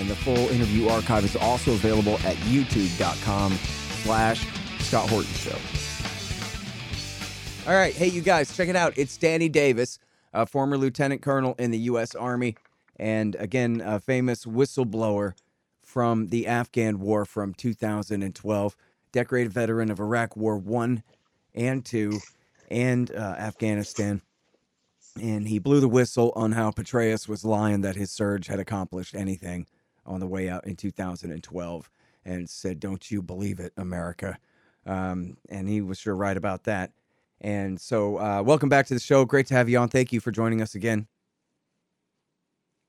and the full interview archive is also available at youtube.com slash Scott Horton Show. All right, hey, you guys, check it out. It's Danny Davis, a former lieutenant colonel in the U.S. Army, and again, a famous whistleblower from the Afghan War from 2012, decorated veteran of Iraq War One and Two, and uh, Afghanistan and he blew the whistle on how Petraeus was lying that his surge had accomplished anything on the way out in 2012 and said, Don't you believe it, America? Um, and he was sure right about that. And so, uh, welcome back to the show. Great to have you on. Thank you for joining us again.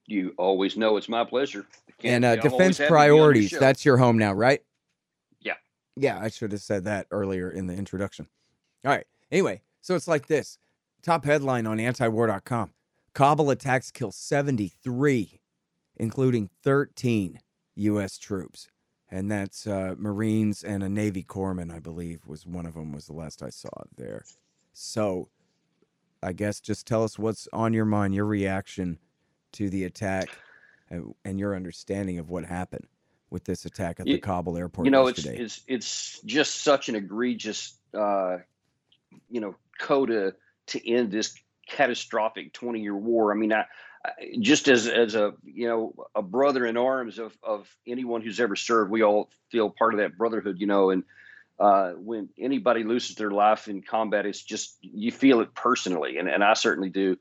You always know it's my pleasure. And uh, defense priorities, that's your home now, right? Yeah. Yeah, I should have said that earlier in the introduction. All right. Anyway, so it's like this Top headline on antiwar.com Kabul attacks kill 73, including 13 U.S. troops. And that's uh, Marines and a Navy corpsman, I believe, was one of them, was the last I saw there. So I guess just tell us what's on your mind, your reaction to the attack, and, and your understanding of what happened with this attack at the you, Kabul airport. You know, yesterday. it's, it's, it's just such an egregious, uh, you know, coda to end this catastrophic 20 year war. I mean, I, I, just as as a you know a brother in arms of of anyone who's ever served, we all feel part of that brotherhood, you know. And uh, when anybody loses their life in combat, it's just you feel it personally, and and I certainly do.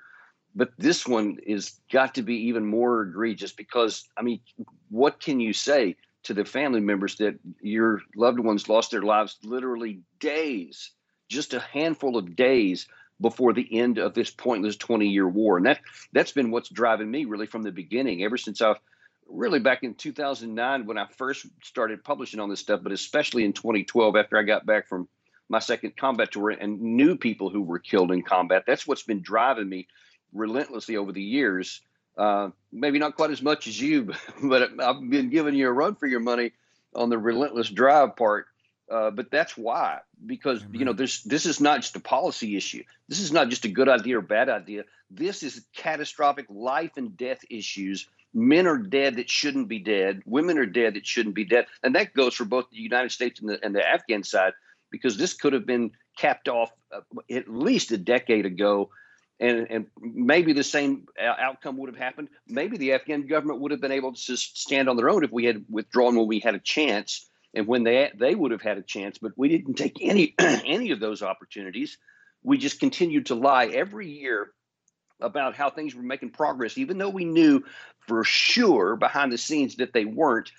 But this one is got to be even more egregious because I mean, what can you say to the family members that your loved ones lost their lives literally days, just a handful of days before the end of this pointless 20 year war. And that that's been what's driving me really from the beginning, ever since I've really back in 2009 when I first started publishing on this stuff, but especially in 2012 after I got back from my second combat tour and knew people who were killed in combat. That's what's been driving me relentlessly over the years. Uh, maybe not quite as much as you, but I've been giving you a run for your money on the relentless drive part. Uh, but that's why, because you know, this this is not just a policy issue. This is not just a good idea or bad idea. This is catastrophic life and death issues. Men are dead that shouldn't be dead. Women are dead that shouldn't be dead, and that goes for both the United States and the, and the Afghan side, because this could have been capped off uh, at least a decade ago. And, and maybe the same outcome would have happened. Maybe the Afghan government would have been able to just stand on their own if we had withdrawn when we had a chance and when they they would have had a chance, but we didn't take any any of those opportunities. We just continued to lie every year about how things were making progress, even though we knew for sure behind the scenes that they weren't.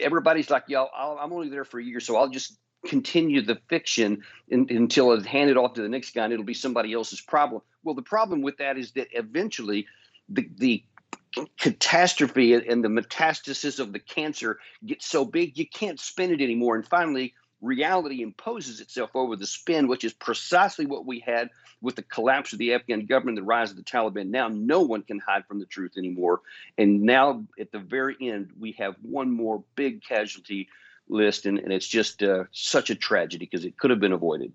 Everybody's like, "Yo, i am only there for a year, so I'll just continue the fiction in, until it's handed off to the next guy, and it'll be somebody else's problem." Well, the problem with that is that eventually the the catastrophe and the metastasis of the cancer gets so big you can't spin it anymore. And finally, reality imposes itself over the spin, which is precisely what we had with the collapse of the Afghan government, the rise of the Taliban. Now, no one can hide from the truth anymore. And now, at the very end, we have one more big casualty list, and, and it's just uh, such a tragedy because it could have been avoided.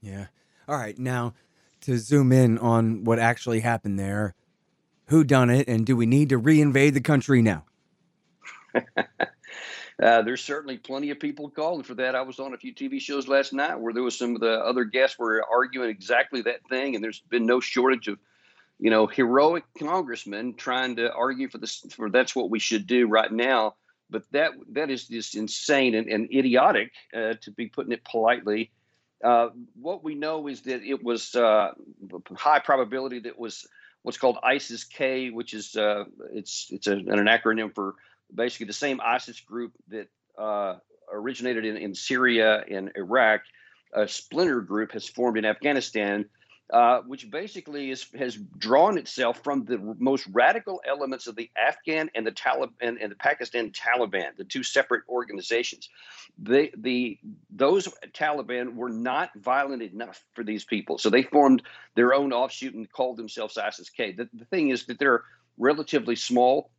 Yeah. All right. Now, to zoom in on what actually happened there who done it, and do we need to reinvade the country now? Uh, there's certainly plenty of people calling for that. I was on a few TV shows last night where there was some of the other guests were arguing exactly that thing, and there's been no shortage of, you know, heroic congressmen trying to argue for this for that's what we should do right now. But that that is just insane and, and idiotic, uh, to be putting it politely. Uh, what we know is that it was uh, high probability that was what's called ISIS K, which is uh, it's it's a, an acronym for basically the same ISIS group that uh, originated in, in Syria and Iraq. A splinter group has formed in Afghanistan. Uh, which basically is, has drawn itself from the most radical elements of the Afghan and the Taliban and, and the Pakistan Taliban, the two separate organizations. They, the those Taliban were not violent enough for these people, so they formed their own offshoot and called themselves ISIS-K. The, the thing is that they're relatively small.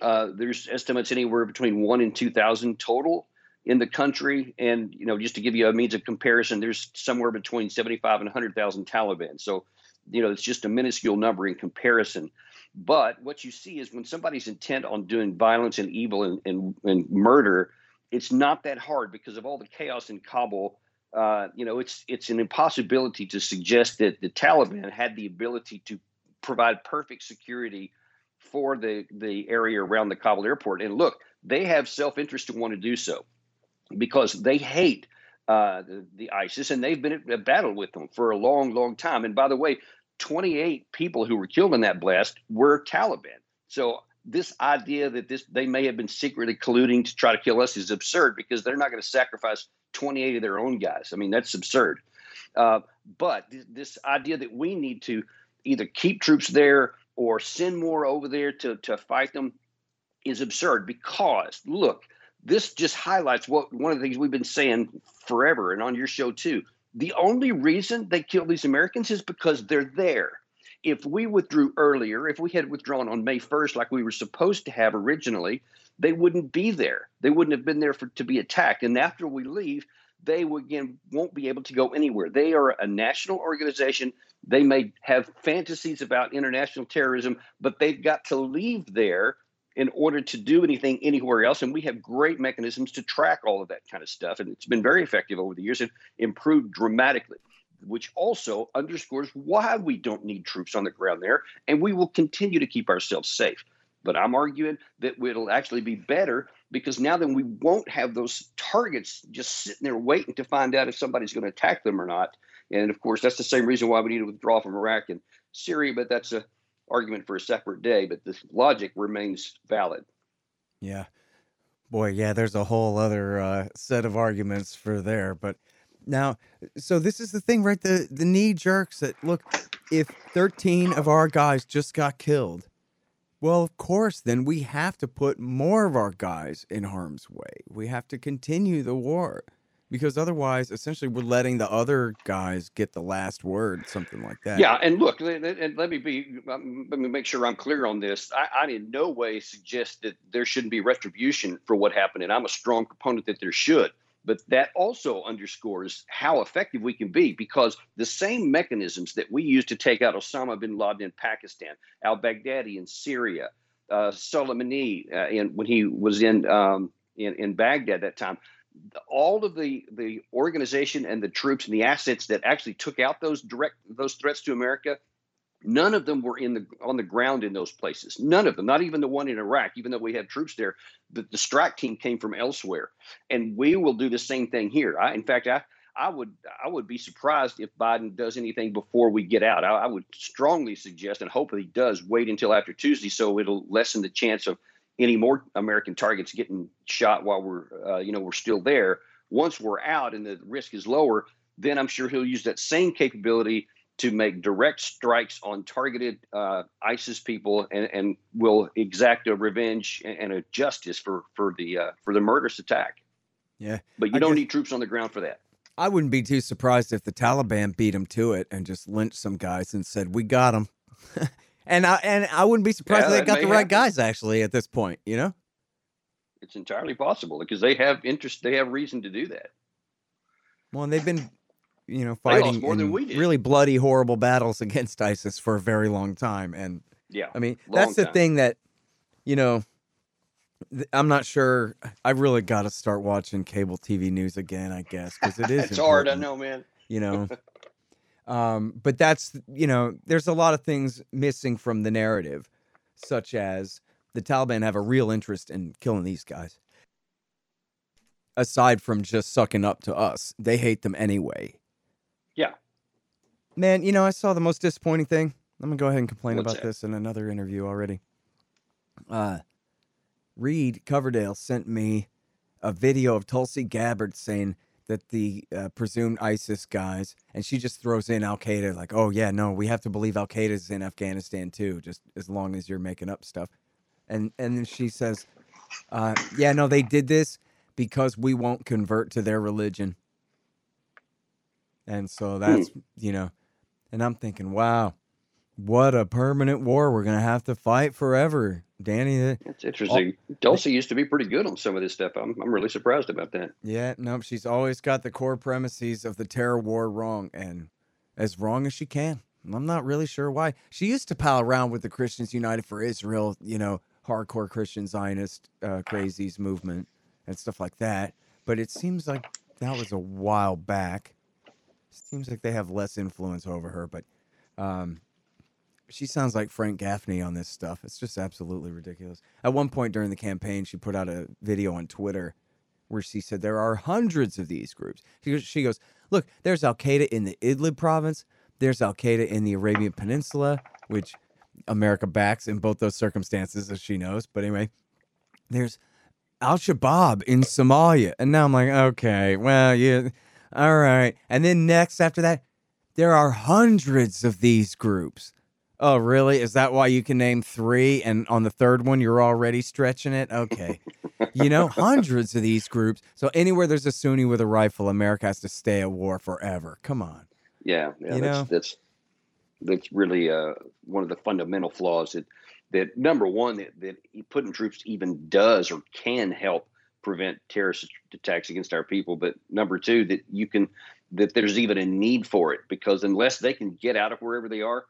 Uh, there's estimates anywhere between one and two thousand total in the country. And, you know, just to give you a means of comparison, there's somewhere between 75 and 100,000 Taliban. So, you know, it's just a minuscule number in comparison. But what you see is when somebody's intent on doing violence and evil and, and, and murder, it's not that hard because of all the chaos in Kabul. Uh, you know, it's it's an impossibility to suggest that the Taliban had the ability to provide perfect security for the the area around the Kabul airport. And look, they have self interest to want to do so because they hate uh, the, the, ISIS and they've been at battle with them for a long, long time. And by the way, 28 people who were killed in that blast were Taliban. So this idea that this they may have been secretly colluding to try to kill us is absurd because they're not going to sacrifice 28 of their own guys. I mean, that's absurd. Uh, but th- this idea that we need to either keep troops there or send more over there to, to fight them is absurd because look, this just highlights what one of the things we've been saying forever and on your show too. The only reason they kill these Americans is because they're there. If we withdrew earlier, if we had withdrawn on May 1st like we were supposed to have originally, they wouldn't be there. They wouldn't have been there for to be attacked. And after we leave, they again won't be able to go anywhere. They are a national organization. They may have fantasies about international terrorism, but they've got to leave there in order to do anything anywhere else. And we have great mechanisms to track all of that kind of stuff. And it's been very effective over the years and improved dramatically, which also underscores why we don't need troops on the ground there. And we will continue to keep ourselves safe. But I'm arguing that it'll actually be better because now then we won't have those targets just sitting there waiting to find out if somebody's going to attack them or not. And of course, that's the same reason why we need to withdraw from Iraq and Syria, but that's a argument for a separate day, but this logic remains valid. Yeah. Boy, yeah, there's a whole other uh, set of arguments for there. But now, so this is the thing, right? The the knee jerks that look, if 13 of our guys just got killed, well, of course, then we have to put more of our guys in harm's way. We have to continue the war because otherwise, essentially, we're letting the other guys get the last word, something like that. Yeah, and look, and let me be, um, let me make sure I'm clear on this. I, I in no way suggest that there shouldn't be retribution for what happened, and I'm a strong proponent that there should. But that also underscores how effective we can be because the same mechanisms that we used to take out Osama bin Laden in Pakistan, al Baghdadi in Syria, uh, Soleimani uh, in, when he was in, um, in, in Baghdad that time, all of the the organization and the troops and the assets that actually took out those direct those threats to America, none of them were in the on the ground in those places. None of them, not even the one in Iraq, even though we had troops there. The, the strike team came from elsewhere, and we will do the same thing here. I, in fact, I. I would I would be surprised if Biden does anything before we get out. I, I would strongly suggest and hope that he does wait until after Tuesday so it'll lessen the chance of any more American targets getting shot while we're, uh, you know, we're still there. Once we're out and the risk is lower, then I'm sure he'll use that same capability to make direct strikes on targeted uh, ISIS people and, and will exact a revenge and, a justice for for the uh, for the murderous attack. Yeah, but you I don't guess, need troops on the ground for that. I wouldn't be too surprised if the Taliban beat him to it and just lynched some guys and said, "We got him." And I and I wouldn't be surprised yeah, if they got the right happen. guys actually at this point, you know? It's entirely possible because they have interest they have reason to do that. Well, and they've been you know fighting really bloody horrible battles against ISIS for a very long time and yeah. I mean, that's the time. thing that you know I'm not sure. I really got to start watching cable TV news again, I guess, because it is. it's important, hard, I know, man. You know, Um, but that's, you know, there's a lot of things missing from the narrative, such as the Taliban have a real interest in killing these guys. Aside from just sucking up to us, they hate them anyway. Yeah. Man, you know, I saw the most disappointing thing. I'm going to go ahead and complain What's about that? this in another interview already. Uh, Reed Coverdale sent me a video of Tulsi Gabbard saying, that the uh, presumed ISIS guys, and she just throws in Al Qaeda, like, oh yeah, no, we have to believe Al Qaeda's in Afghanistan too, just as long as you're making up stuff. And and then she says, uh, yeah, no, they did this because we won't convert to their religion. And so that's you know, and I'm thinking, wow, what a permanent war we're gonna have to fight forever, Danny. that- It's interesting. Tulsi used to be pretty good on some of this stuff. I'm, I'm really surprised about that. Yeah, nope. She's always got the core premises of the terror war wrong, and as wrong as she can. I'm not really sure why. She used to pal around with the Christians United for Israel, you know, hardcore Christian Zionist uh, crazies movement and stuff like that. But it seems like that was a while back. Seems like they have less influence over her, but um, she sounds like Frank Gaffney on this stuff. It's just absolutely ridiculous. At one point during the campaign, she put out a video on Twitter where she said there are hundreds of these groups. She goes, she goes look, there's Al Qaeda in the Idlib province. There's Al Qaeda in the Arabian Peninsula, which America backs in both those circumstances, as she knows. But anyway, there's Al Shabaab in Somalia. And now I'm like, okay, well, yeah, all right. And then next after that, there are hundreds of these groups. Oh, really? Is that why you can name three? And on the third one, you're already stretching it? Okay. you know, hundreds of these groups. So anywhere there's a Sunni with a rifle, America has to stay at war forever. Come on. Yeah, yeah, You that's know? that's that's really uh, one of the fundamental flaws that that number one that, that putting troops even does or can help prevent terrorist attacks against our people, but number two that you can that there's even a need for it because unless they can get out of wherever they are,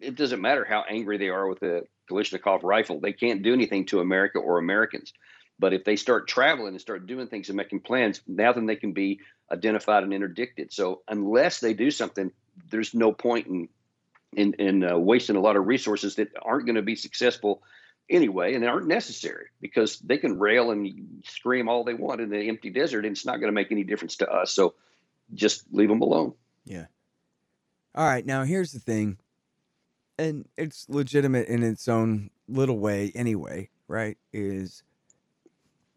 it doesn't matter how angry they are with the Kalashnikov rifle, they can't do anything to America or Americans. But if they start traveling and start doing things and making plans, now then they can be identified and interdicted. So unless they do something, there's no point in in, in uh, wasting a lot of resources that aren't going to be successful anyway and aren't necessary because they can rail and scream all they want in the empty desert and it's not going to make any difference to us. So just leave them alone. Yeah. All right, now here's the thing, and it's legitimate in its own little way anyway, right? Is,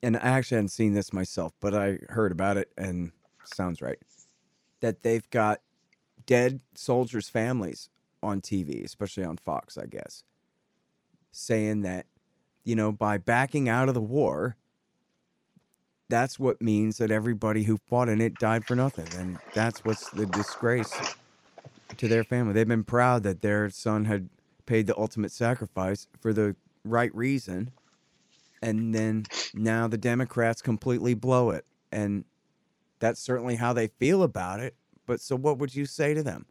and I actually hadn't seen this myself, but I heard about it and sounds right. That they've got dead soldiers' families on TV, especially on Fox, I guess, saying that, you know, by backing out of the war, that's what means that everybody who fought in it died for nothing. And that's what's the disgrace to their family. They've been proud that their son had paid the ultimate sacrifice for the right reason. And then now the Democrats completely blow it. And that's certainly how they feel about it. But so what would you say to them?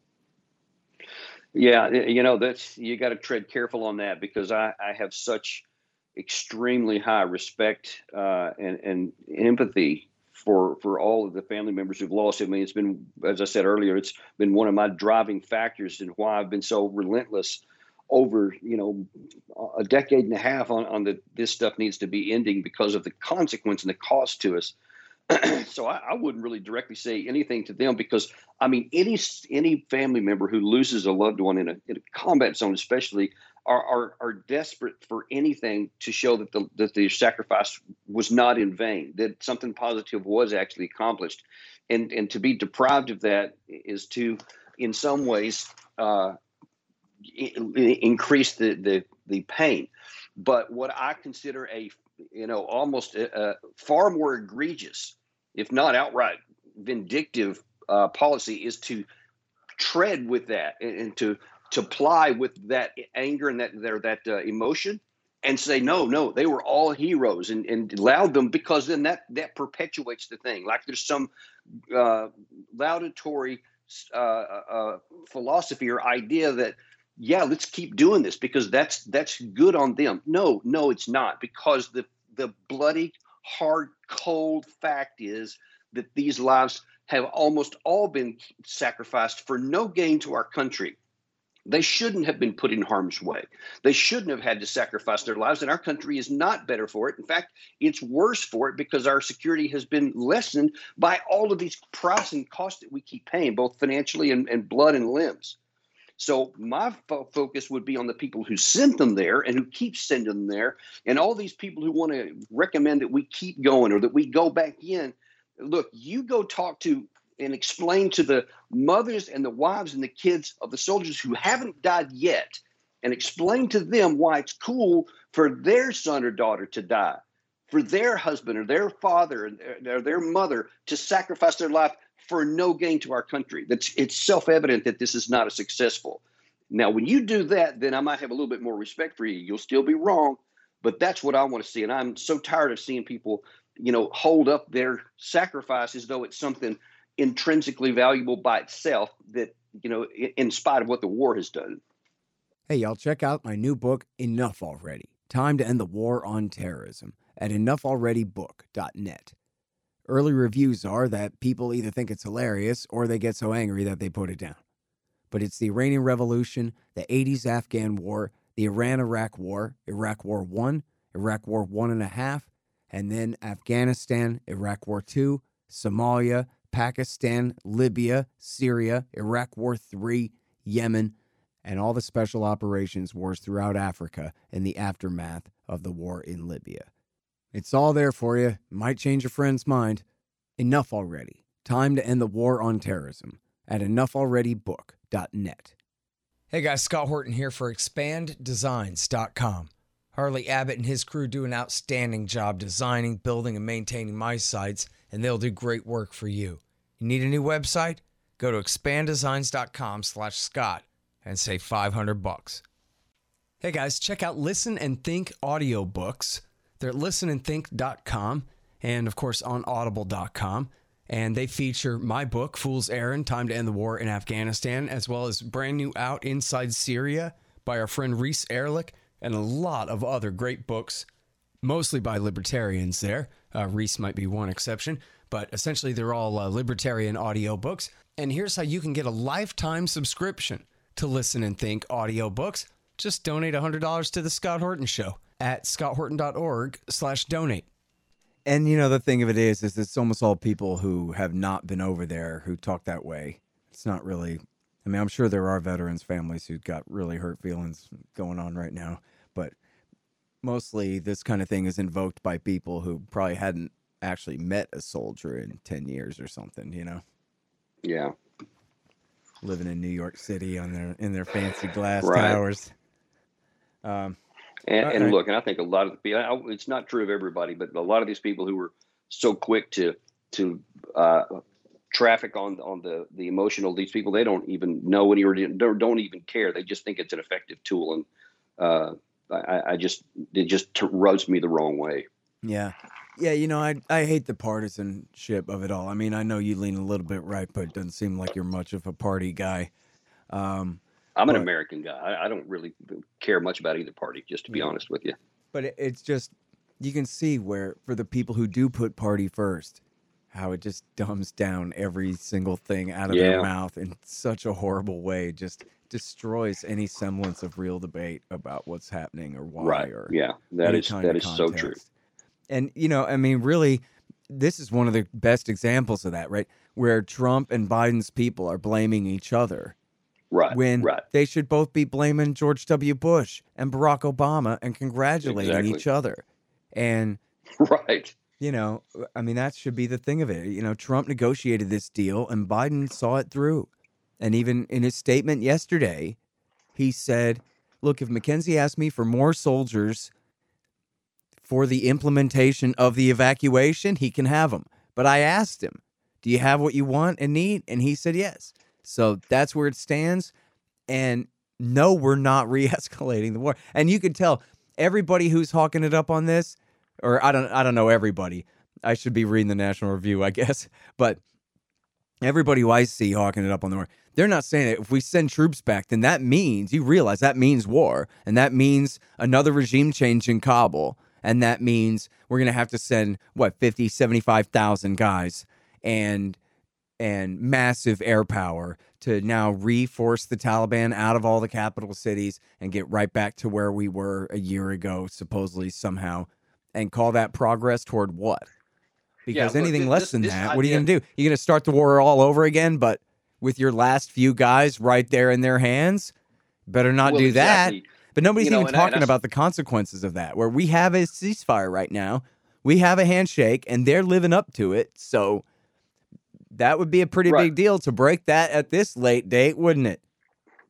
Yeah, you know that's you got to tread careful on that because I, I have such extremely high respect uh, and and empathy for for all of the family members who've lost. I mean, it's been as I said earlier, it's been one of my driving factors in why I've been so relentless over you know a decade and a half on on the this stuff needs to be ending because of the consequence and the cost to us. so I, I wouldn't really directly say anything to them because I mean any any family member who loses a loved one in a, in a combat zone, especially, are, are are desperate for anything to show that the that the sacrifice was not in vain, that something positive was actually accomplished, and and to be deprived of that is to, in some ways, uh, increase the the the pain. But what I consider a you know almost a, a far more egregious, if not outright vindictive uh, policy, is to tread with that and, and to to ply with that anger and that their that uh, emotion and say no no they were all heroes and and allowed them because then that that perpetuates the thing. Like there's some uh, laudatory uh, uh, philosophy or idea that yeah let's keep doing this because that's that's good on them. No no it's not because the the bloody hard cold fact is that these lives have almost all been sacrificed for no gain to our country they shouldn't have been put in harm's way. They shouldn't have had to sacrifice their lives, and our country is not better for it. In fact, it's worse for it because our security has been lessened by all of these price and costs that we keep paying, both financially and, and blood and limbs. So my fo- focus would be on the people who sent them there and who keep sending them there, and all these people who want to recommend that we keep going or that we go back in. look, you go talk to and explain to the mothers and the wives and the kids of the soldiers who haven't died yet and explain to them why it's cool for their son or daughter to die, for their husband or their father uh, or their mother to sacrifice their life for no gain to our country. That's it's self-evident that this is not a successful. Now, when you do that, then I might have a little bit more respect for you. You'll still be wrong, but that's what I want to see. And I'm so tired of seeing people, you know, hold up their sacrifice as though it's something intrinsically valuable by itself that, you know, in spite of what the war has done. Hey, y'all, check out my new book, Enough Already Time to End the War on Terrorism, at enoughalreadybook.net. Early reviews are that people either think it's hilarious or they get so angry that they put it down. But it's the Iranian Revolution, the 80s Afghan War, the Iran Iraq War, Iraq War 1, Iraq War 1.5, and then Afghanistan, Iraq War 2, Somalia, Pakistan, Libya, Syria, Iraq War 3, Yemen, and all the special operations wars throughout Africa in the aftermath of the war in Libya. It's all there for you. Might change your friend's mind. Enough already. Time to end the war on terrorism at enoughalreadybook.net. Hey guys, Scott Horton here for expanddesigns.com. Harley Abbott and his crew do an outstanding job designing, building, and maintaining my sites, and they'll do great work for you. You need a new website? Go to expanddesigns.com slash Scott and save 500 bucks. Hey guys, check out Listen and Think audiobooks. They're at listenandthink.com and of course on audible.com. And they feature my book, Fool's Errand Time to End the War in Afghanistan, as well as brand new Out Inside Syria by our friend Reese Erlich, and a lot of other great books, mostly by libertarians there. Uh, Reese might be one exception, but essentially they're all uh, libertarian audiobooks. And here's how you can get a lifetime subscription to Listen and Think audiobooks. Just donate $100 to the Scott Horton Show at scotthorton.org slash donate. And you know the thing of it is, is it's almost all people who have not been over there who talk that way. It's not really. I mean, I'm sure there are veterans families who got really hurt feelings going on right now, but mostly this kind of thing is invoked by people who probably hadn't actually met a soldier in 10 years or something, you know. Yeah. Living in New York City on their in their fancy glass Right. towers. Um, And, and right. look, and I think a lot of the people, it's not true of everybody, but a lot of these people who were so quick to to uh, traffic on on the the emotional, these people they don't even know any or don't, don't even care. They just think it's an effective tool, and uh, I, I just it just t- rubs me the wrong way. Yeah. Yeah, you know, I I hate the partisanship of it all. I mean, I know you lean a little bit right, but it doesn't seem like you're much of a party guy. Um, I'm an Right. American guy. I, I don't really care much about either party, just to be Yeah. honest with you. but it, it's just you can see where for the people who do put party first, how it just dumbs down every single thing out of their mouth in such a horrible way. Just destroys any semblance of real debate about what's happening or why right? or Yeah, that is that of so true. And you know, I mean, really, this is one of the best examples of that, right? Where Trump and Biden's people are blaming each other Right. when right. they should both be blaming George W. Bush and Barack Obama and congratulating Exactly. each other. And Right. You know, uh, I mean, that should be the thing of it. You know, Trump negotiated this deal and Biden saw it through. And even in his statement yesterday, he said, Look, if McKenzie asked me for more soldiers for the implementation of the evacuation, he can have them. But I asked him, Do you have what you want and need? And he said yes. So that's where it stands. And no, we're not re escalating the war. And you can tell everybody who's hawking it up on this, or I don't I don't know everybody. I should be reading the National Review, I guess. But everybody who I see hawking it up on the war, they're not saying that if we send troops back, then that means you realize that means war, and that means another regime change in Kabul, and that means we're gonna have to send what 50, 75,000 guys and and massive air power to now reforce the Taliban out of all the capital cities and get right back to where we were a year ago, supposedly somehow, and call that progress toward what? Because look, anything thi- less than this that, what are you going to do? You're going to start the war all over again, but with your last few guys right there in their hands? Better not Well, do that. But nobody's You know, even I- talking I- about the consequences of that, where we have a ceasefire right now. We have a handshake and they're living up to it. So that would be a pretty Right. big deal to break that at this late date, wouldn't it?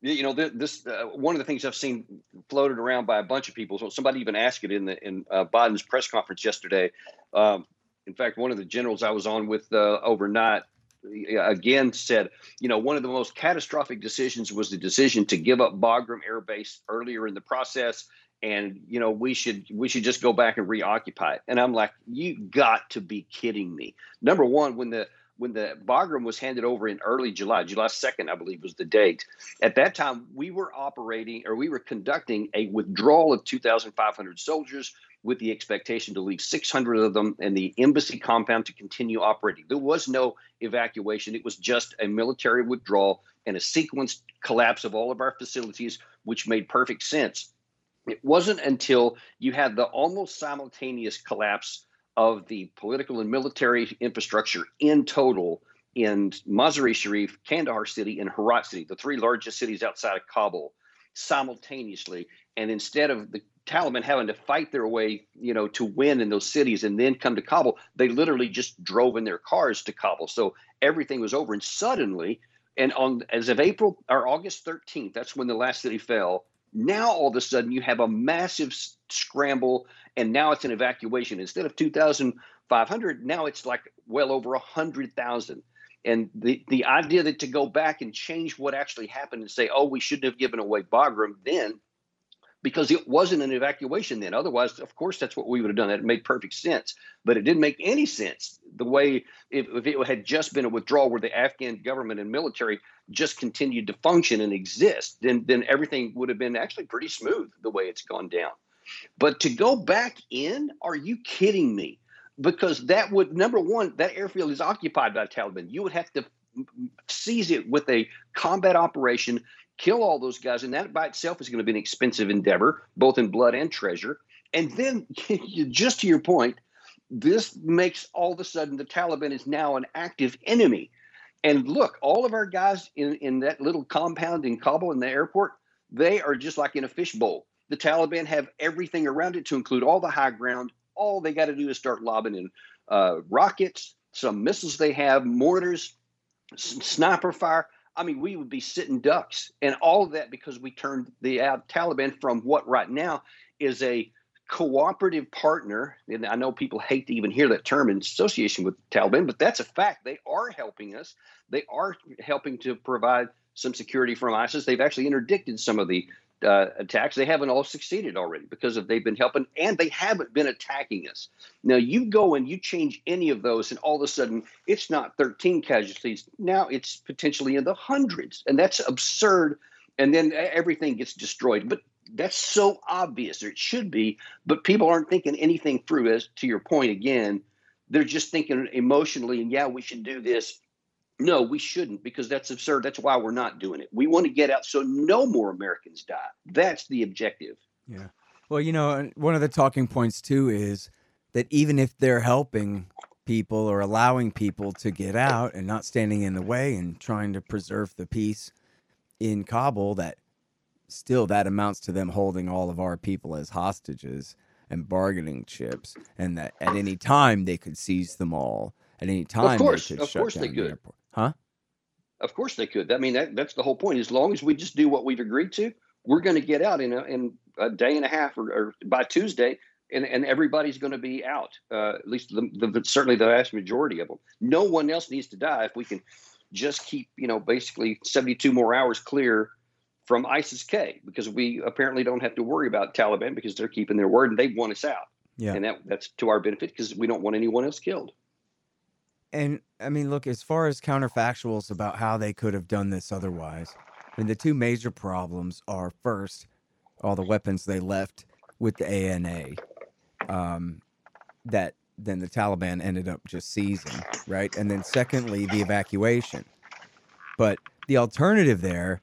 You know, this uh, one of the things I've seen floated around by a bunch of people. So somebody even asked it in the in uh, Biden's press conference yesterday. Um, in fact, one of the generals I was on with uh, overnight uh, again said, you know, one of the most catastrophic decisions was the decision to give up Bagram Air Base earlier in the process, and you know, we should we should just go back and reoccupy it. And I'm like, you got to be kidding me. Number one, when the when the Bagram was handed over in early July, July 2nd, I believe was the date. At that time, we were operating or we were conducting a withdrawal of 2,500 soldiers with the expectation to leave 600 of them in the embassy compound to continue operating. There was no evacuation, it was just a military withdrawal and a sequenced collapse of all of our facilities, which made perfect sense. It wasn't until you had the almost simultaneous collapse of the political and military infrastructure in total in Mazar-e Sharif, Kandahar City, and Herat City, the three largest cities outside of Kabul, simultaneously. And instead of the Taliban having to fight their way, you know, to win in those cities and then come to Kabul, they literally just drove in their cars to Kabul. So everything was over. And suddenly, and on as of April or August 13th, that's when the last city fell. Now all of a sudden you have a massive scramble, and now it's an evacuation. Instead of 2,500, now it's like well over 100,000. And the, the idea that to go back and change what actually happened and say, oh, we shouldn't have given away Bagram then, because it wasn't an evacuation then. Otherwise, of course, that's what we would have done. That made perfect sense. But it didn't make any sense the way if, if it had just been a withdrawal where the Afghan government and military just continued to function and exist, then then everything would have been actually pretty smooth the way it's gone down. But to go back in, are you kidding me? Because that would number one, that airfield is occupied by Taliban. You would have to seize it with a combat operation, kill all those guys, and that by itself is going to be an expensive endeavor, both in blood and treasure. And then, just to your point, this makes all of a sudden the Taliban is now an active enemy. And look, all of our guys in, in that little compound in Kabul in the airport, they are just like in a fishbowl. The Taliban have everything around it to include all the high ground. All they got to do is start lobbing in uh, rockets, some missiles they have, mortars, sniper fire. I mean, we would be sitting ducks, and all of that because we turned the uh, Taliban from what right now is a cooperative partner. And I know people hate to even hear that term in association with Taliban, but that's a fact. They are helping us. They are helping to provide some security from ISIS. They've actually interdicted some of the uh, attacks. They haven't all succeeded already because of they've been helping and they haven't been attacking us. Now you go and you change any of those, and all of a sudden it's not 13 casualties. Now it's potentially in the hundreds, and that's absurd. And then everything gets destroyed. But that's so obvious, or it should be. But people aren't thinking anything through. As to your point again, they're just thinking emotionally, and yeah, we should do this. No, we shouldn't because that's absurd. That's why we're not doing it. We want to get out so no more Americans die. That's the objective. Yeah. Well, you know, one of the talking points too is that even if they're helping people or allowing people to get out and not standing in the way and trying to preserve the peace in Kabul, that still that amounts to them holding all of our people as hostages and bargaining chips, and that at any time they could seize them all. At any time, of course, they could of shut course down they the could. airport. Huh? Of course they could. I mean, that, that's the whole point. As long as we just do what we've agreed to, we're going to get out in a, in a day and a half or, or by Tuesday, and, and everybody's going to be out. Uh, at least the, the, certainly the vast majority of them. No one else needs to die if we can just keep, you know, basically 72 more hours clear from ISIS K because we apparently don't have to worry about Taliban because they're keeping their word and they want us out. Yeah. And that, that's to our benefit because we don't want anyone else killed. And I mean, look, as far as counterfactuals about how they could have done this otherwise, I mean, the two major problems are first, all the weapons they left with the ANA um, that then the Taliban ended up just seizing, right? And then secondly, the evacuation. But the alternative there,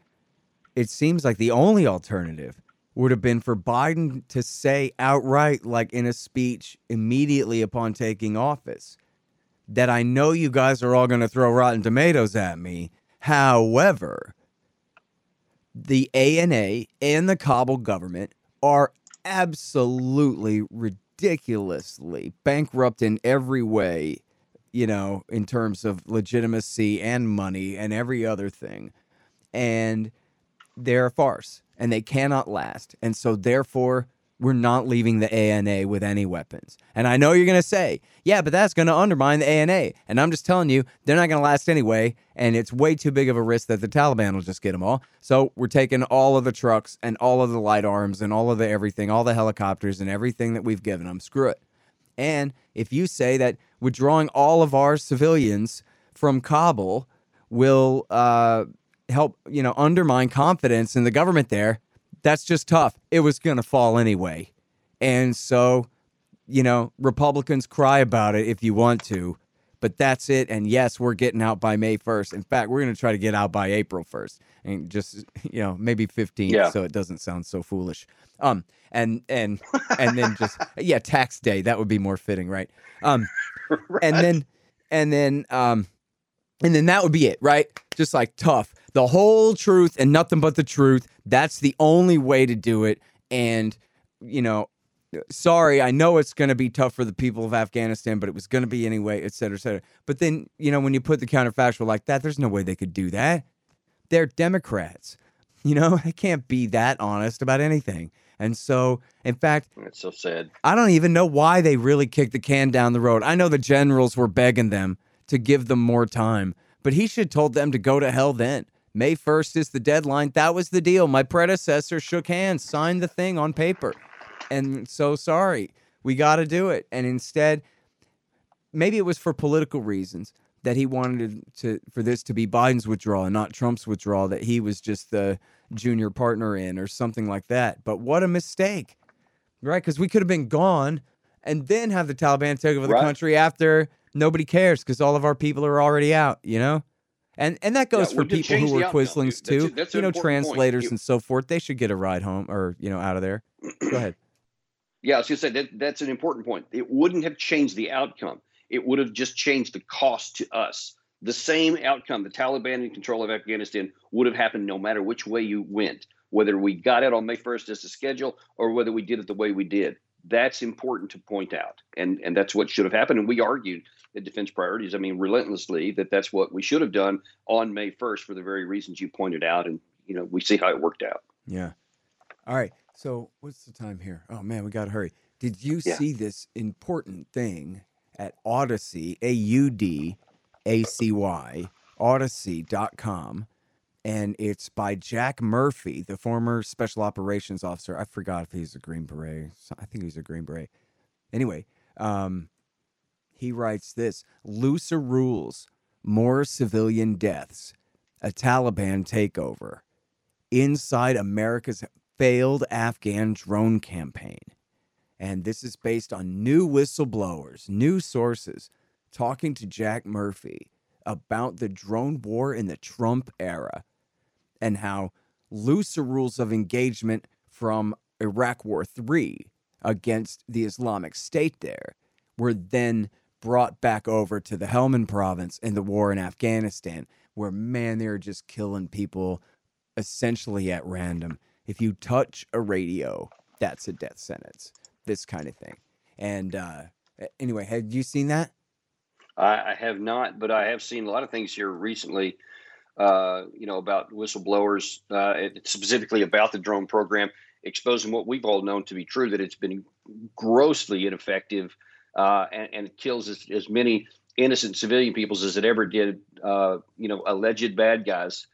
it seems like the only alternative would have been for Biden to say outright, like in a speech immediately upon taking office, that I know you guys are all going to throw rotten tomatoes at me. However, the ANA and the Kabul government are absolutely ridiculously bankrupt in every way. you know, in terms of legitimacy and money and every other thing. And they're a farce and they cannot last. And so, therefore, we're not leaving the ANA with any weapons. And I know you're going to say, yeah, but that's going to undermine the ANA. And I'm just telling you, they're not going to last anyway. And it's way too big of a risk that the Taliban will just get them all. So we're taking all of the trucks and all of the light arms and all of the everything, all the helicopters and everything that we've given them. Screw it. And if you say that withdrawing all of our civilians from Kabul will uh, help, you know, undermine confidence in the government there, that's just tough. It was going to fall anyway. And so, you know, Republicans cry about it if you want to, but that's it. And yes, we're getting out by May 1st. In fact, we're going to try to get out by April 1st and just, you know, maybe 15th Yeah. so it doesn't sound so foolish. Um and and and then just yeah, tax day, that would be more fitting, right? Um and then and then um and then that would be it, right? Just like tough. The whole truth and nothing but the truth. That's the only way to do it. And, you know, sorry, I know it's going to be tough for the people of Afghanistan, but it was going to be anyway, et cetera, et cetera. But then, you know, when you put the counterfactual like that, there's no way they could do that. They're Democrats. You know, they can't be that honest about anything. And so, in fact, it's so sad. I don't even know why they really kicked the can down the road. I know the generals were begging them to give them more time, but he should have told them to go to hell then. May 1st is the deadline. That was the deal. My predecessor shook hands, signed the thing on paper. And so sorry. We got to do it. And instead, maybe it was for political reasons that he wanted to for this to be Biden's withdrawal and not Trump's withdrawal that he was just the junior partner in or something like that. But what a mistake. Right? Cuz we could have been gone and then have the Taliban take over the Right. country after nobody cares cuz all of our people are already out, you know? And and that goes Yeah, for people who were Quislings dude. That's too. that's you know, translators and so forth. They should get a ride home or, you know, out of there. Go ahead. Yeah, I was going to say that that's an important point. It wouldn't have changed the outcome. It would have just changed the cost to us. The same outcome, the Taliban in control of Afghanistan, would have happened no matter which way you went, whether we got it on May 1st as the schedule or whether we did it the way we did. That's important to point out. And, and that's what should have happened. And we argued at Defense Priorities, I mean, relentlessly, that that's what we should have done on May 1st for the very reasons you pointed out. And, you know, we see how it worked out. Yeah. All right. So what's the time here? Oh man, we gotta hurry. Did you Yeah. see this important thing at Audacy, A U D A C Y, Audacy.com, and it's by Jack Murphy, the former special operations officer. I forgot if he's a Green Beret. I think he's a Green Beret. Anyway, um, he writes this looser rules, more civilian deaths, a Taliban takeover inside America's failed Afghan drone campaign. And this is based on new whistleblowers, new sources talking to Jack Murphy about the drone war in the Trump era and how looser rules of engagement from Iraq War III against the Islamic State there were then brought back over to the Helmand province in the war in Afghanistan, where man, they were just killing people essentially at random. If you touch a radio, that's a death sentence. This kind of thing. And uh, anyway, have you seen that? I, I have not, but I have seen a lot of things here recently. Uh, you know about whistleblowers, uh, specifically about the drone program, exposing what we've all known to be true that it's been grossly ineffective uh, and, and kills as, as many innocent civilian peoples as it ever did. Uh, you know, alleged bad guys.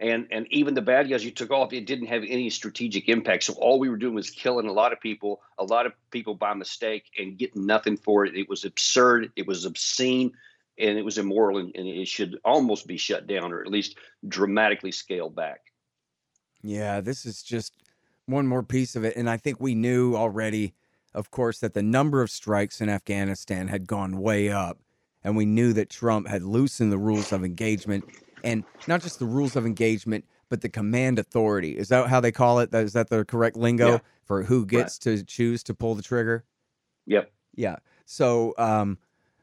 And, and even the bad guys you took off, it didn't have any strategic impact. So all we were doing was killing a lot of people, a lot of people by mistake, and getting nothing for it. It was absurd. It was obscene and it was immoral and, and it should almost be shut down or at least dramatically scaled back. Yeah, this is just one more piece of it. And I think we knew already, of course, that the number of strikes in Afghanistan had gone way up. And we knew that Trump had loosened the rules of engagement and not just the rules of engagement, but the command authority. Is that how they call it? Is that the correct lingo Yeah. for who gets to choose to pull the trigger? Yep. Yeah. So, um,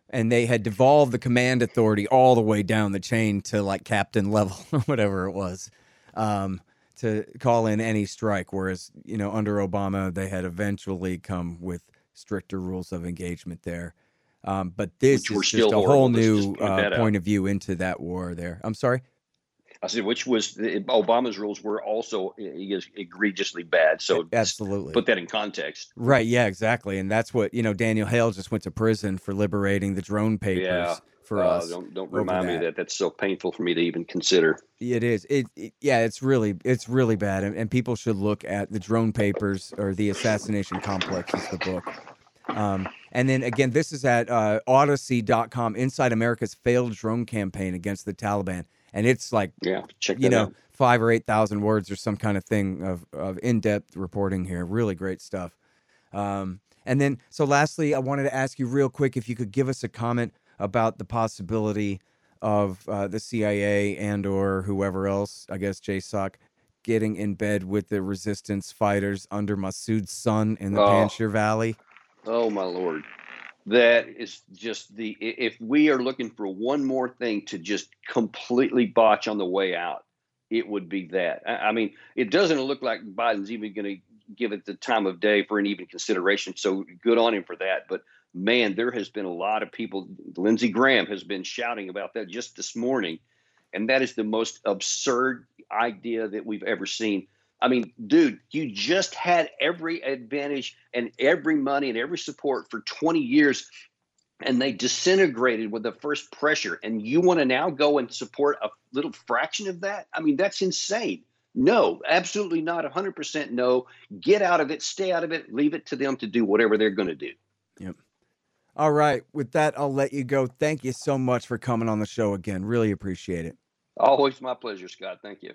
and they had devolved the command authority all the way down the chain to like captain level or whatever it was, um, to call in any strike. Whereas, you know, under Obama, they had eventually come with stricter rules of engagement there. Um, but this Which is just a whole new uh, point of view into that war. There, I'm sorry. I said, which was Obama's rules were also e- egregiously bad. So Absolutely. put that in context. Right, yeah, exactly. And that's what, you know, Daniel Hale just went to prison for liberating the drone papers Yeah, for Uh, us. don't don't remind me that. of that. That's so painful for me to even consider. It is. It, it yeah, it's really it's really bad and, and people should look at the drone papers or the assassination complex is the book. Um, and then again, this is at uh, audacy.com inside America's failed drone campaign against the Taliban. And it's like Yeah, check you know, out. five or eight thousand words or some kind of thing of, of in-depth reporting here. Really great stuff. Um, and then, so lastly, I wanted to ask you real quick if you could give us a comment about the possibility of uh, the CIA and or whoever else, I guess JSOC, getting in bed with the resistance fighters under Masood's son in the Oh. Panjshir Valley. Oh my lord, that is just the. If we are looking for one more thing to just completely botch on the way out, it would be that. I, mean, it doesn't look like Biden's even going to give it the time of day for an even consideration. So good on him for that. But man, there has been a lot of people. Lindsey Graham has been shouting about that just this morning, and that is the most absurd idea that we've ever seen. I mean, dude, you just had every advantage and every money and every support for 20 years, and they disintegrated with the first pressure. And you want to now go and support a little fraction of that? I mean, that's insane. No, absolutely not. 100% no. Get out of it, stay out of it, leave it to them to do whatever they're going to do. Yep. All right. With that, I'll let you go. Thank you so much for coming on the show again. Really appreciate it. Always my pleasure, Scott. Thank you.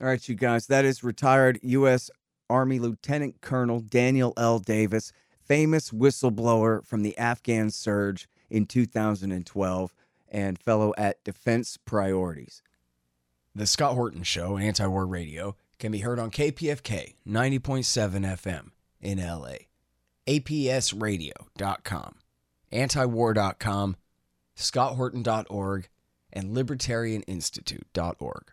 All right, you guys, that is retired U.S. Army Lieutenant Colonel Daniel L. Davis, famous whistleblower from the Afghan surge in 2012 and fellow at Defense Priorities. The Scott Horton Show, Anti War Radio, can be heard on KPFK 90.7 FM in LA, APSradio.com, antiwar.com, scotthorton.org, and libertarianinstitute.org.